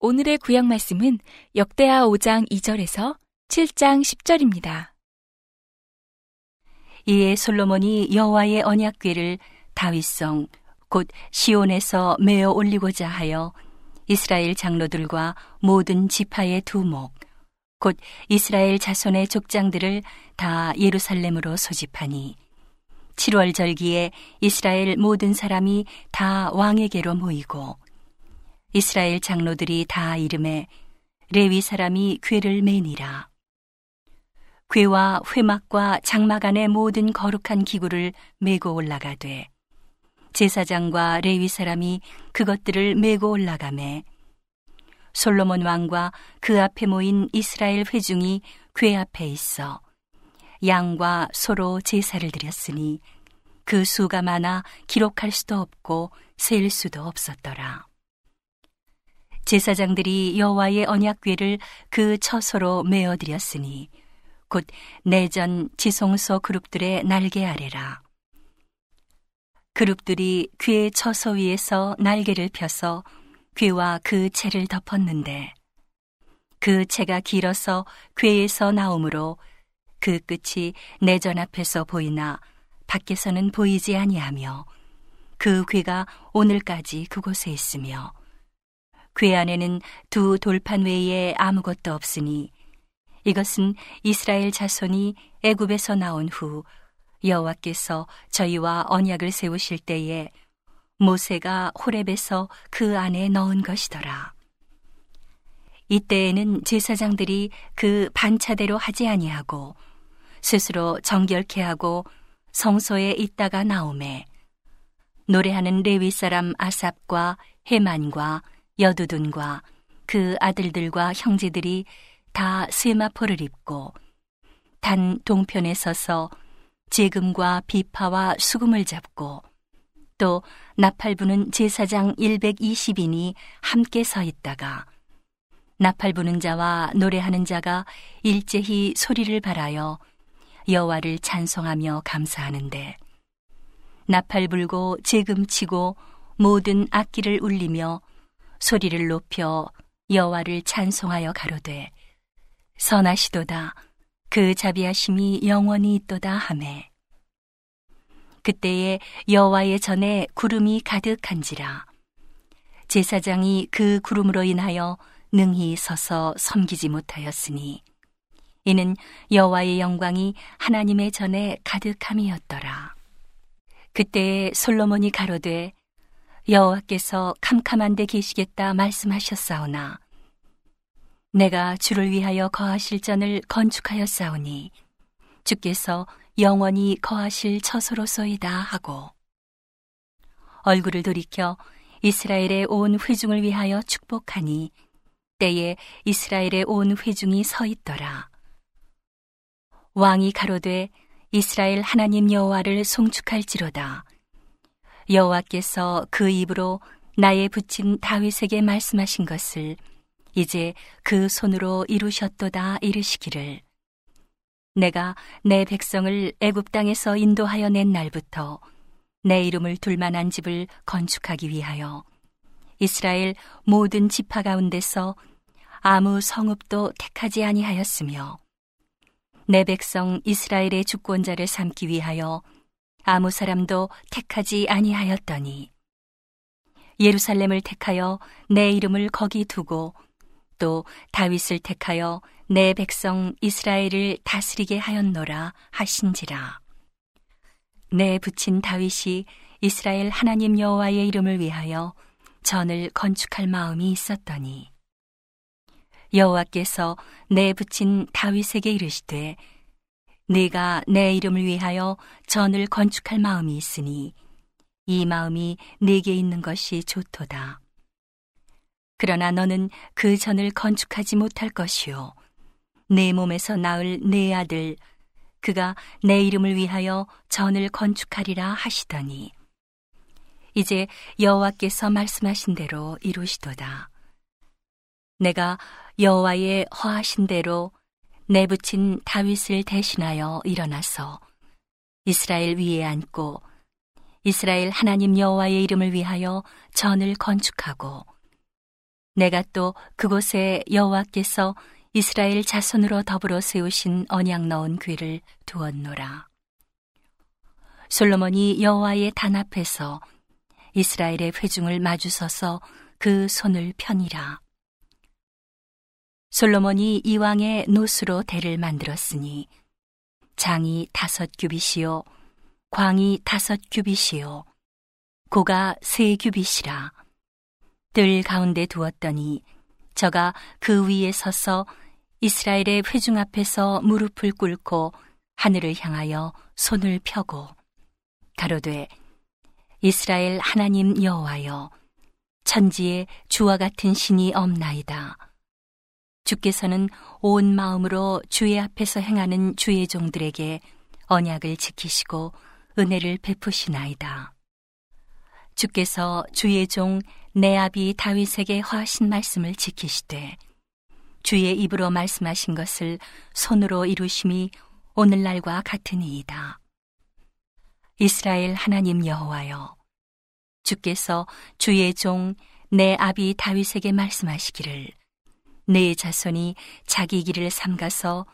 오늘의 구약 말씀은 역대하 5장 2절에서 7장 10절입니다. 이에 솔로몬이 여호와의 언약궤를 다윗성 곧 시온에서 메어 올리고자 하여 이스라엘 장로들과 모든 지파의 두목 곧 이스라엘 자손의 족장들을 다 예루살렘으로 소집하니 7월 절기에 이스라엘 모든 사람이 다 왕에게로 모이고 이스라엘 장로들이 다 이름에 레위 사람이 궤를 매니라. 궤와 회막과 장막 안의 모든 거룩한 기구를 메고 올라가되 제사장과 레위 사람이 그것들을 메고 올라가매 솔로몬 왕과 그 앞에 모인 이스라엘 회중이 궤 앞에 있어 양과 소로 제사를 드렸으니 그 수가 많아 기록할 수도 없고 셀 수도 없었더라. 제사장들이 여호와의 언약궤를 그 처소로 메어 드렸으니 곧 내전 지성소 그룹들의 날개 아래라. 그룹들이 궤의 처소 위에서 날개를 펴서 궤와 그 채를 덮었는데 그 채가 길어서 궤에서 나오므로 그 끝이 내 전 앞에서 보이나 밖에서는 보이지 아니하며 그 궤가 오늘까지 그곳에 있으며 궤 안에는 두 돌판 외에 아무것도 없으니 이것은 이스라엘 자손이 애굽에서 나온 후 여호와께서 저희와 언약을 세우실 때에 모세가 호렙에서 그 안에 넣은 것이더라. 이때에는 제사장들이 그 반차대로 하지 아니하고 스스로 정결케 하고 성소에 있다가 나오매 노래하는 레위 사람 아삽과 헤만과 여두둔과 그 아들들과 형제들이 다 세마포를 입고 단 동편에 서서 재금과 비파와 수금을 잡고 또 나팔 부는 제사장 120인이 함께 서 있다가 나팔 부는 자와 노래하는 자가 일제히 소리를 발하여 여호와를 찬송하며 감사하는데 나팔 불고 재금 치고 모든 악기를 울리며 소리를 높여 여호와를 찬송하여 가로되 선하시도다. 그 자비하심이 영원히 있도다 하매 그때에 여호와의 전에 구름이 가득한지라. 제사장이 그 구름으로 인하여 능히 서서 섬기지 못하였으니 이는 여호와의 영광이 하나님의 전에 가득함이었더라. 그때에 솔로몬이 가로되 여호와께서 캄캄한 데 계시겠다 말씀하셨사오나 내가 주를 위하여 거하실 전을 건축하였사오니 주께서 영원히 거하실 처소로소이다 하고 얼굴을 돌이켜 이스라엘의 온 회중을 위하여 축복하니 때에 이스라엘의 온 회중이 서 있더라. 왕이 가로되 이스라엘 하나님 여호와를 송축할지로다. 여호와께서 그 입으로 나의 붙인 다윗에게 말씀하신 것을 이제 그 손으로 이루셨도다 이르시기를 내가 내 백성을 애굽 땅에서 인도하여 낸 날부터 내 이름을 둘 만한 집을 건축하기 위하여 이스라엘 모든 지파 가운데서 아무 성읍도 택하지 아니하였으며 내 백성 이스라엘의 주권자를 삼기 위하여 아무 사람도 택하지 아니하였더니 예루살렘을 택하여 내 이름을 거기 두고 또 다윗을 택하여 내 백성 이스라엘을 다스리게 하였노라 하신지라. 내 붙인 다윗이 이스라엘 하나님 여호와의 이름을 위하여 전을 건축할 마음이 있었더니 여호와께서 내 붙인 다윗에게 이르시되 네가 내 이름을 위하여 전을 건축할 마음이 있으니 이 마음이 네게 있는 것이 좋도다. 그러나 너는 그 전을 건축하지 못할 것이요. 내 몸에서 낳을 내 아들, 그가 내 이름을 위하여 전을 건축하리라 하시더니, 이제 여호와께서 말씀하신 대로 이루시도다. 내가 여호와의 허하신 대로 내붙인 다윗을 대신하여 일어나서 이스라엘 위에 앉고 이스라엘 하나님 여호와의 이름을 위하여 전을 건축하고 내가 또 그곳에 여호와께서 이스라엘 자손으로 더불어 세우신 언약 넣은 궤를 두었노라. 솔로몬이 여호와의 단 앞에서 이스라엘의 회중을 마주서서 그 손을 편이라. 솔로몬이 이왕의 노수로 대를 만들었으니 장이 다섯 규빗이요 광이 다섯 규빗이요 고가 세 규빗이라 뜰 가운데 두었더니 저가 그 위에 서서 이스라엘의 회중 앞에서 무릎을 꿇고 하늘을 향하여 손을 펴고 가로되 이스라엘 하나님 여호와여 천지에 주와 같은 신이 없나이다. 주께서는 온 마음으로 주의 앞에서 행하는 주의 종들에게 언약을 지키시고 은혜를 베푸시나이다. 주께서 주의 종 내 아비 다윗에게 허하신 말씀을 지키시되 주의 입으로 말씀하신 것을 손으로 이루심이 오늘날과 같으니이다. 이스라엘 하나님 여호와여 주께서 주의 종 내 아비 다윗에게 말씀하시기를 내 자손이 자기 길을 삼가서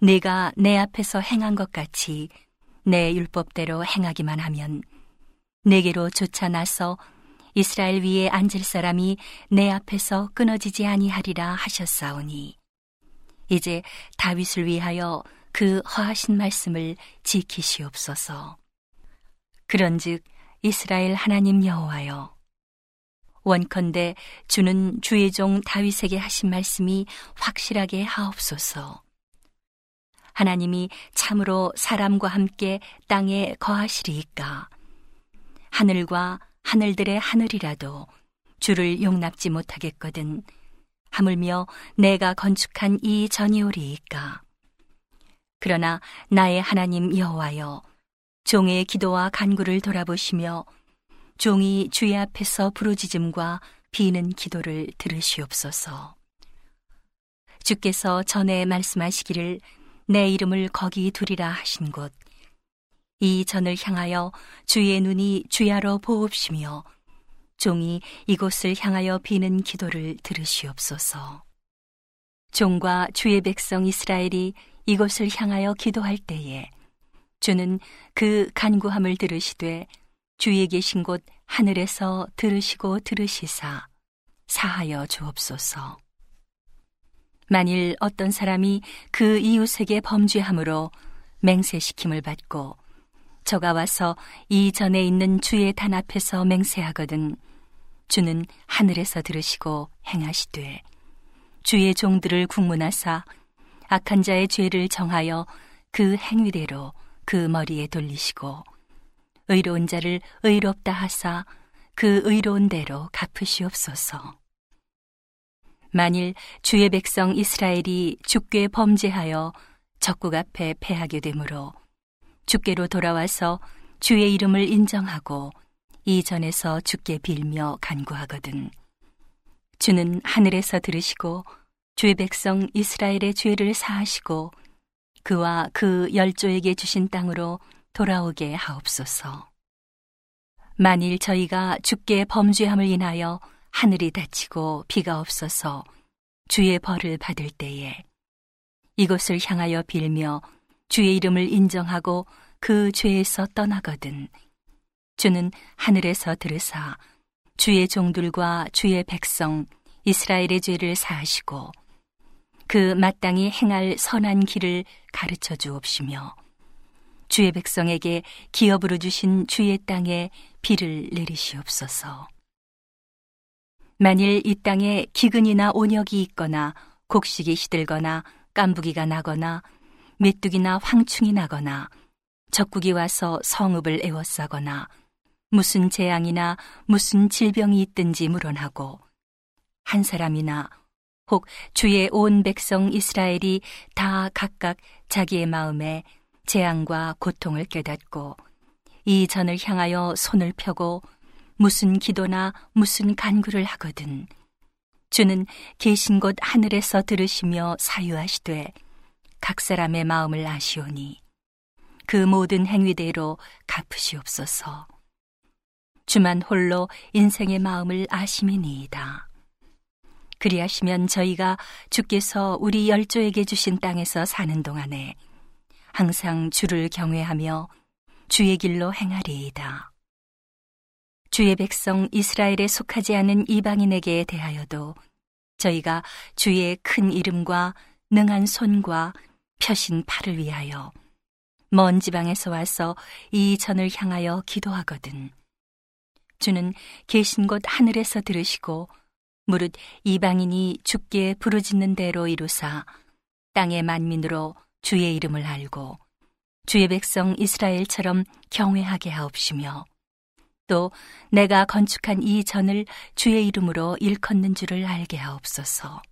내가 내 앞에서 행한 것 같이 내 율법대로 행하기만 하면 내게로 쫓아나서 이스라엘 위에 앉을 사람이 내 앞에서 끊어지지 아니하리라 하셨사오니 이제 다윗을 위하여 그 허하신 말씀을 지키시옵소서. 그런즉 이스라엘 하나님 여호와여 원컨대 주는 주의 종 다윗에게 하신 말씀이 확실하게 하옵소서. 하나님이 참으로 사람과 함께 땅에 거하시리이까 하늘과 하늘들의 하늘이라도 주를 용납지 못하겠거든 하물며 내가 건축한 이 전이오리이까 그러나 나의 하나님 여호와여 종의 기도와 간구를 돌아보시며 종이 주의 앞에서 부르짖음과 비는 기도를 들으시옵소서. 주께서 전에 말씀하시기를 내 이름을 거기 두리라 하신 곳, 이 전을 향하여 주의 눈이 주야로 보옵시며 종이 이곳을 향하여 비는 기도를 들으시옵소서. 종과 주의 백성 이스라엘이 이곳을 향하여 기도할 때에 주는 그 간구함을 들으시되 주에 계신 곳 하늘에서 들으시고 들으시사 사하여 주옵소서. 만일 어떤 사람이 그 이웃에게 범죄함으로 맹세시킴을 받고 저가 와서 이 전에 있는 주의 단 앞에서 맹세하거든 주는 하늘에서 들으시고 행하시되 주의 종들을 국문하사 악한 자의 죄를 정하여 그 행위대로 그 머리에 돌리시고 의로운 자를 의롭다 하사 그 의로운 대로 갚으시옵소서. 만일 주의 백성 이스라엘이 주께 범죄하여 적국 앞에 패하게 되므로 주께로 돌아와서 주의 이름을 인정하고 이전에서 주께 빌며 간구하거든 주는 하늘에서 들으시고 주의 백성 이스라엘의 죄를 사하시고 그와 그 열조에게 주신 땅으로 돌아오게 하옵소서. 만일 저희가 주께 범죄함을 인하여 하늘이 닫히고 비가 없어서 주의 벌을 받을 때에 이곳을 향하여 빌며 주의 이름을 인정하고 그 죄에서 떠나거든 주는 하늘에서 들으사 주의 종들과 주의 백성 이스라엘의 죄를 사하시고 그 마땅히 행할 선한 길을 가르쳐 주옵시며 주의 백성에게 기업으로 주신 주의 땅에 비를 내리시옵소서. 만일 이 땅에 기근이나 온역이 있거나 곡식이 시들거나 깐부기가 나거나 메뚜기나 황충이 나거나 적국이 와서 성읍을 에워싸거나 무슨 재앙이나 무슨 질병이 있든지 물어나고 한 사람이나 혹 주의 온 백성 이스라엘이 다 각각 자기의 마음에 재앙과 고통을 깨닫고 이 전을 향하여 손을 펴고 무슨 기도나 무슨 간구를 하거든 주는 계신 곳 하늘에서 들으시며 사유하시되 각 사람의 마음을 아시오니 그 모든 행위대로 갚으시옵소서. 주만 홀로 인생의 마음을 아심이니이다. 그리하시면 저희가 주께서 우리 열조에게 주신 땅에서 사는 동안에 항상 주를 경외하며 주의 길로 행하리이다. 주의 백성 이스라엘에 속하지 않은 이방인에게 대하여도 저희가 주의 큰 이름과 능한 손과 펴신 팔을 위하여 먼 지방에서 와서 이 전을 향하여 기도하거든. 주는 계신 곳 하늘에서 들으시고 무릇 이방인이 주께 부르짖는 대로 이루사 땅의 만민으로 주의 이름을 알고 주의 백성 이스라엘처럼 경외하게 하옵시며 또 내가 건축한 이 전을 주의 이름으로 일컫는 줄을 알게 하옵소서.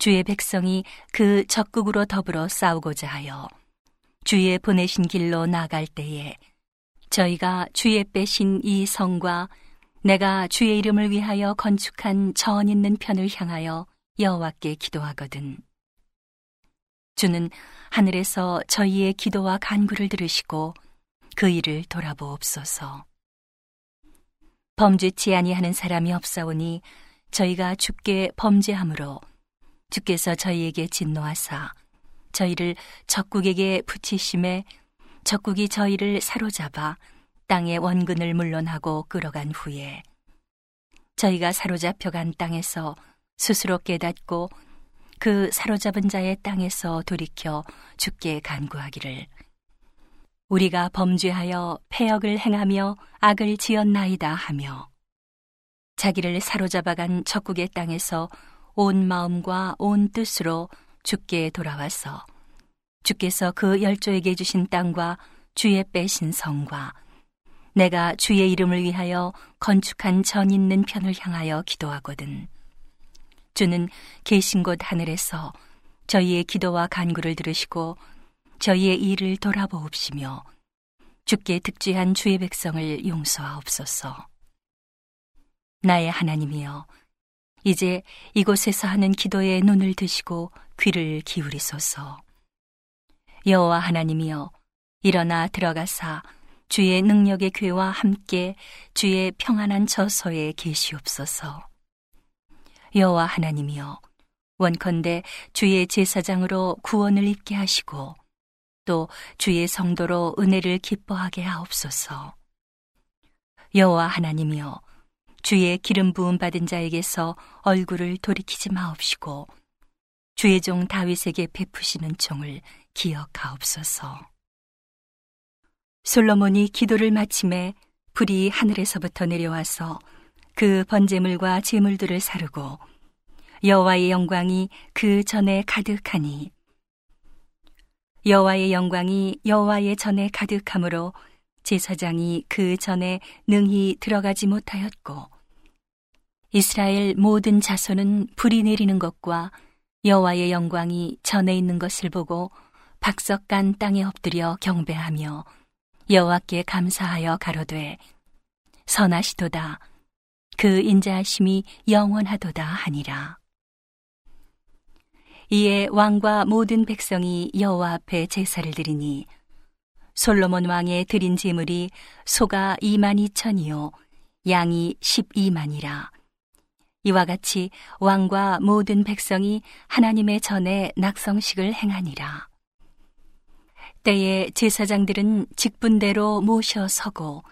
주의 백성이 그 적국으로 더불어 싸우고자 하여 주의 보내신 길로 나갈 때에 저희가 주의 빼신 이 성과 내가 주의 이름을 위하여 건축한 전 있는 편을 향하여 여호와께 기도하거든. 주는 하늘에서 저희의 기도와 간구를 들으시고 그 일을 돌아보옵소서. 범죄치 아니하는 사람이 없사오니 저희가 주께 범죄함으로 주께서 저희에게 진노하사 저희를 적국에게 붙이심에 적국이 저희를 사로잡아 땅의 원근을 물론하고 끌어간 후에 저희가 사로잡혀간 땅에서 스스로 깨닫고 그 사로잡은 자의 땅에서 돌이켜 죽게 간구하기를. 우리가 범죄하여 폐역을 행하며 악을 지었나이다 하며 자기를 사로잡아간 적국의 땅에서 온 마음과 온 뜻으로 주께 돌아와서 주께서 그 열조에게 주신 땅과 주의 빼신 성과 내가 주의 이름을 위하여 건축한 전 있는 편을 향하여 기도하거든. 주는 계신 곳 하늘에서 저희의 기도와 간구를 들으시고 저희의 일을 돌아보옵시며 주께 득죄한 주의 백성을 용서하옵소서. 나의 하나님이여, 이제 이곳에서 하는 기도에 눈을 드시고 귀를 기울이소서. 여호와 하나님이여, 일어나 들어가사 주의 능력의 괴와 함께 주의 평안한 저소에 계시옵소서. 여호와 하나님이여 원컨대 주의 제사장으로 구원을 입게 하시고 또 주의 성도로 은혜를 기뻐하게 하옵소서. 여호와 하나님이여 주의 기름 부음 받은 자에게서 얼굴을 돌이키지 마옵시고 주의 종 다윗에게 베푸시는 종을 기억하옵소서. 솔로몬이 기도를 마침에 불이 하늘에서부터 내려와서 그 번제물과 제물들을 사르고 여호와의 영광이 그 전에 가득하니 여호와의 영광이 여호와의 전에 가득하므로 제사장이 그 전에 능히 들어가지 못하였고 이스라엘 모든 자손은 불이 내리는 것과 여호와의 영광이 전에 있는 것을 보고 박석간 땅에 엎드려 경배하며 여호와께 감사하여 가로되 선하시도다. 그 인자하심이 영원하도다 하니라. 이에 왕과 모든 백성이 여호와 앞에 제사를 드리니 솔로몬 왕의 드린 제물이 소가 2만 2천이요 양이 12만이라. 이와 같이 왕과 모든 백성이 하나님의 전에 낙성식을 행하니라. 때에 제사장들은 직분대로 모셔 서고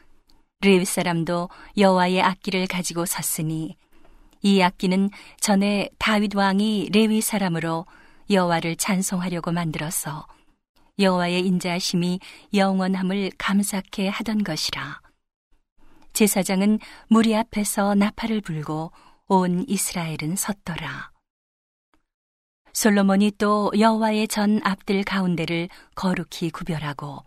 레위 사람도 여호와의 악기를 가지고 섰으니 이 악기는 전에 다윗 왕이 레위 사람으로 여호와를 찬송하려고 만들어서 여호와의 인자하심이 영원함을 감사케 하던 것이라. 제사장은 무리 앞에서 나팔을 불고 온 이스라엘은 섰더라. 솔로몬이 또 여호와의 전 앞들 가운데를 거룩히 구별하고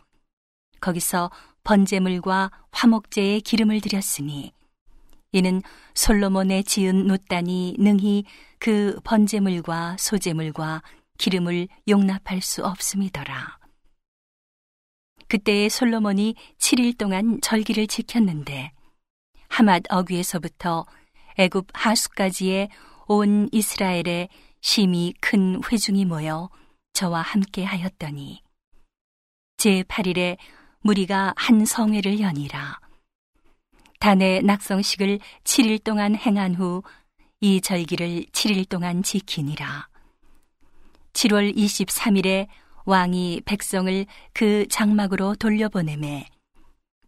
거기서 번제물과 화목제의 기름을 드렸으니 이는 솔로몬의 지은 노단이 능히 그 번제물과 소제물과 기름을 용납할 수 없음이더라. 그때에 솔로몬이 7일 동안 절기를 지켰는데 하맛 어귀에서부터 애굽 하수까지의 온 이스라엘의 심히 큰 회중이 모여 저와 함께 하였더니 제 8일에 무리가 한 성회를 연이라. 단의 낙성식을 7일 동안 행한 후 이 절기를 7일 동안 지키니라. 7월 23일에 왕이 백성을 그 장막으로 돌려보내매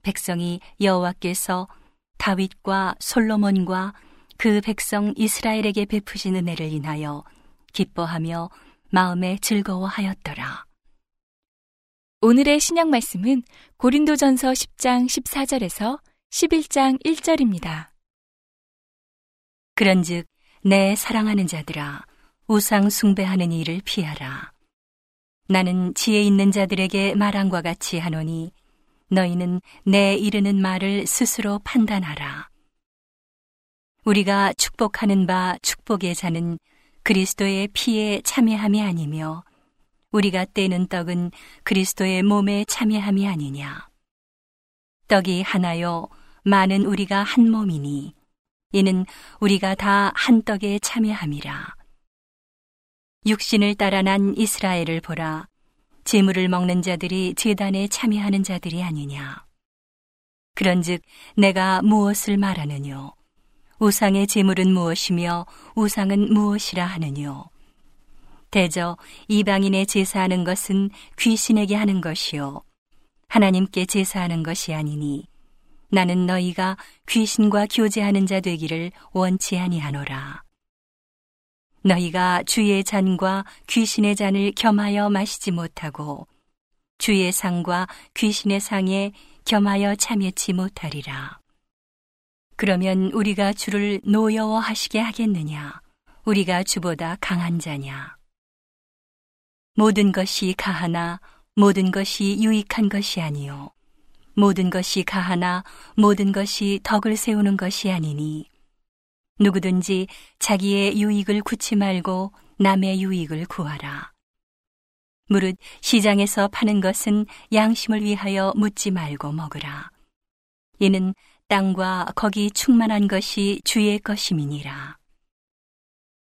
백성이 여호와께서 다윗과 솔로몬과 그 백성 이스라엘에게 베푸신 은혜를 인하여 기뻐하며 마음에 즐거워하였더라. 오늘의 신약 말씀은 고린도전서 10장 14절에서 11장 1절입니다. 그런즉 내 사랑하는 자들아 우상 숭배하는 일을 피하라. 나는 지혜 있는 자들에게 말한과 같이 하노니 너희는 내 이르는 말을 스스로 판단하라. 우리가 축복하는 바 축복의 자는 그리스도의 피에 참여함이 아니며 우리가 떼는 떡은 그리스도의 몸에 참여함이 아니냐. 떡이 하나요, 많은 우리가 한 몸이니 이는 우리가 다 한 떡에 참여함이라. 육신을 따라 난 이스라엘을 보라. 재물을 먹는 자들이 제단에 참여하는 자들이 아니냐. 그런즉 내가 무엇을 말하느뇨? 우상의 재물은 무엇이며 우상은 무엇이라 하느뇨? 대저 이방인의 제사하는 것은 귀신에게 하는 것이요 하나님께 제사하는 것이 아니니 나는 너희가 귀신과 교제하는 자 되기를 원치 아니하노라. 너희가 주의 잔과 귀신의 잔을 겸하여 마시지 못하고 주의 상과 귀신의 상에 겸하여 참여치 못하리라. 그러면 우리가 주를 노여워하시게 하겠느냐? 우리가 주보다 강한 자냐? 모든 것이 가하나 모든 것이 유익한 것이 아니요. 모든 것이 가하나 모든 것이 덕을 세우는 것이 아니니 누구든지 자기의 유익을 구치 말고 남의 유익을 구하라. 무릇 시장에서 파는 것은 양심을 위하여 묻지 말고 먹으라. 이는 땅과 거기 충만한 것이 주의 것임이니라.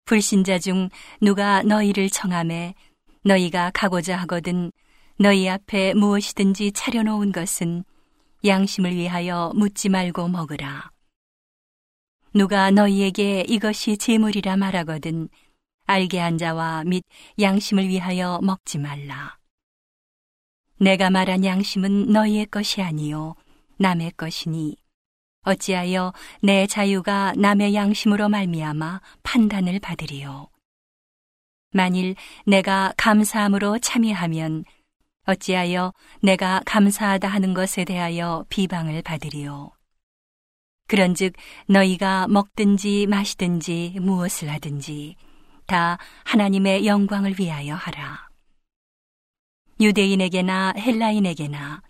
불신자 중 누가 너희를 청함해 너희가 가고자 하거든 너희 앞에 무엇이든지 차려놓은 것은 양심을 위하여 묻지 말고 먹으라. 누가 너희에게 이것이 재물이라 말하거든 알게 한 자와 및 양심을 위하여 먹지 말라. 내가 말한 양심은 너희의 것이 아니요 남의 것이니 어찌하여 내 자유가 남의 양심으로 말미암아 판단을 받으리요. 만일 내가 감사함으로 참여하면 어찌하여 내가 감사하다 하는 것에 대하여 비방을 받으리요. 그런즉 너희가 먹든지 마시든지 무엇을 하든지 다 하나님의 영광을 위하여 하라. 유대인에게나 헬라인에게나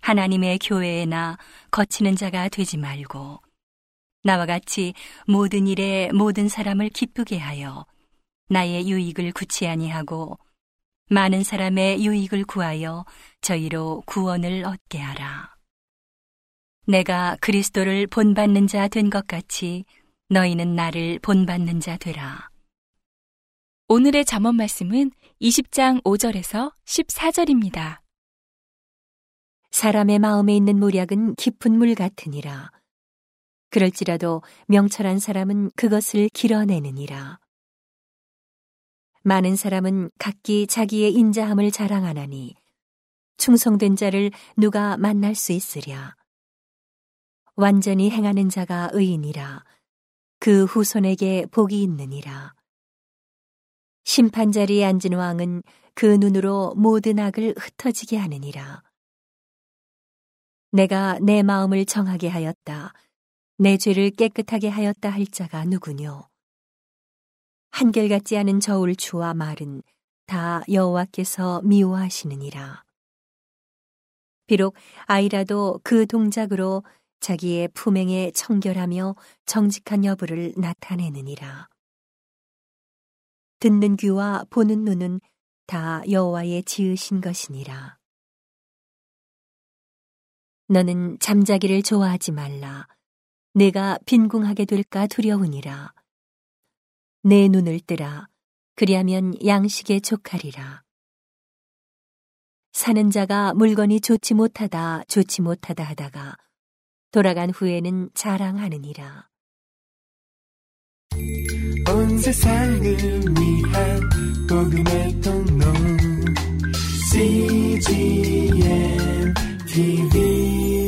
하나님의 교회에나 거치는 자가 되지 말고 나와 같이 모든 일에 모든 사람을 기쁘게 하여 나의 유익을 구치 아니하고 많은 사람의 유익을 구하여 저희로 구원을 얻게 하라. 내가 그리스도를 본받는 자 된 것 같이 너희는 나를 본받는 자 되라. 오늘의 잠언 말씀은 20장 5절에서 14절입니다. 사람의 마음에 있는 모략은 깊은 물 같으니라. 그럴지라도 명철한 사람은 그것을 길어내느니라. 많은 사람은 각기 자기의 인자함을 자랑하나니 충성된 자를 누가 만날 수 있으랴. 완전히 행하는 자가 의인이라 그 후손에게 복이 있느니라. 심판 자리에 앉은 왕은 그 눈으로 모든 악을 흩어지게 하느니라. 내가 내 마음을 정하게 하였다. 내 죄를 깨끗하게 하였다 할 자가 누구뇨? 한결같지 않은 저울 추와 말은 다 여호와께서 미워하시느니라. 비록 아이라도 그 동작으로 자기의 품행에 청결하며 정직한 여부를 나타내느니라. 듣는 귀와 보는 눈은 다 여호와의 지으신 것이니라. 너는 잠자기를 좋아하지 말라. 내가 빈궁하게 될까 두려우니라. 내 눈을 뜨라. 그리하면 양식에 족하리라. 사는 자가 물건이 좋지 못하다 좋지 못하다 하다가 돌아간 후에는 자랑하느니라. 온 세상을 위한 복음의 통로 CGM TV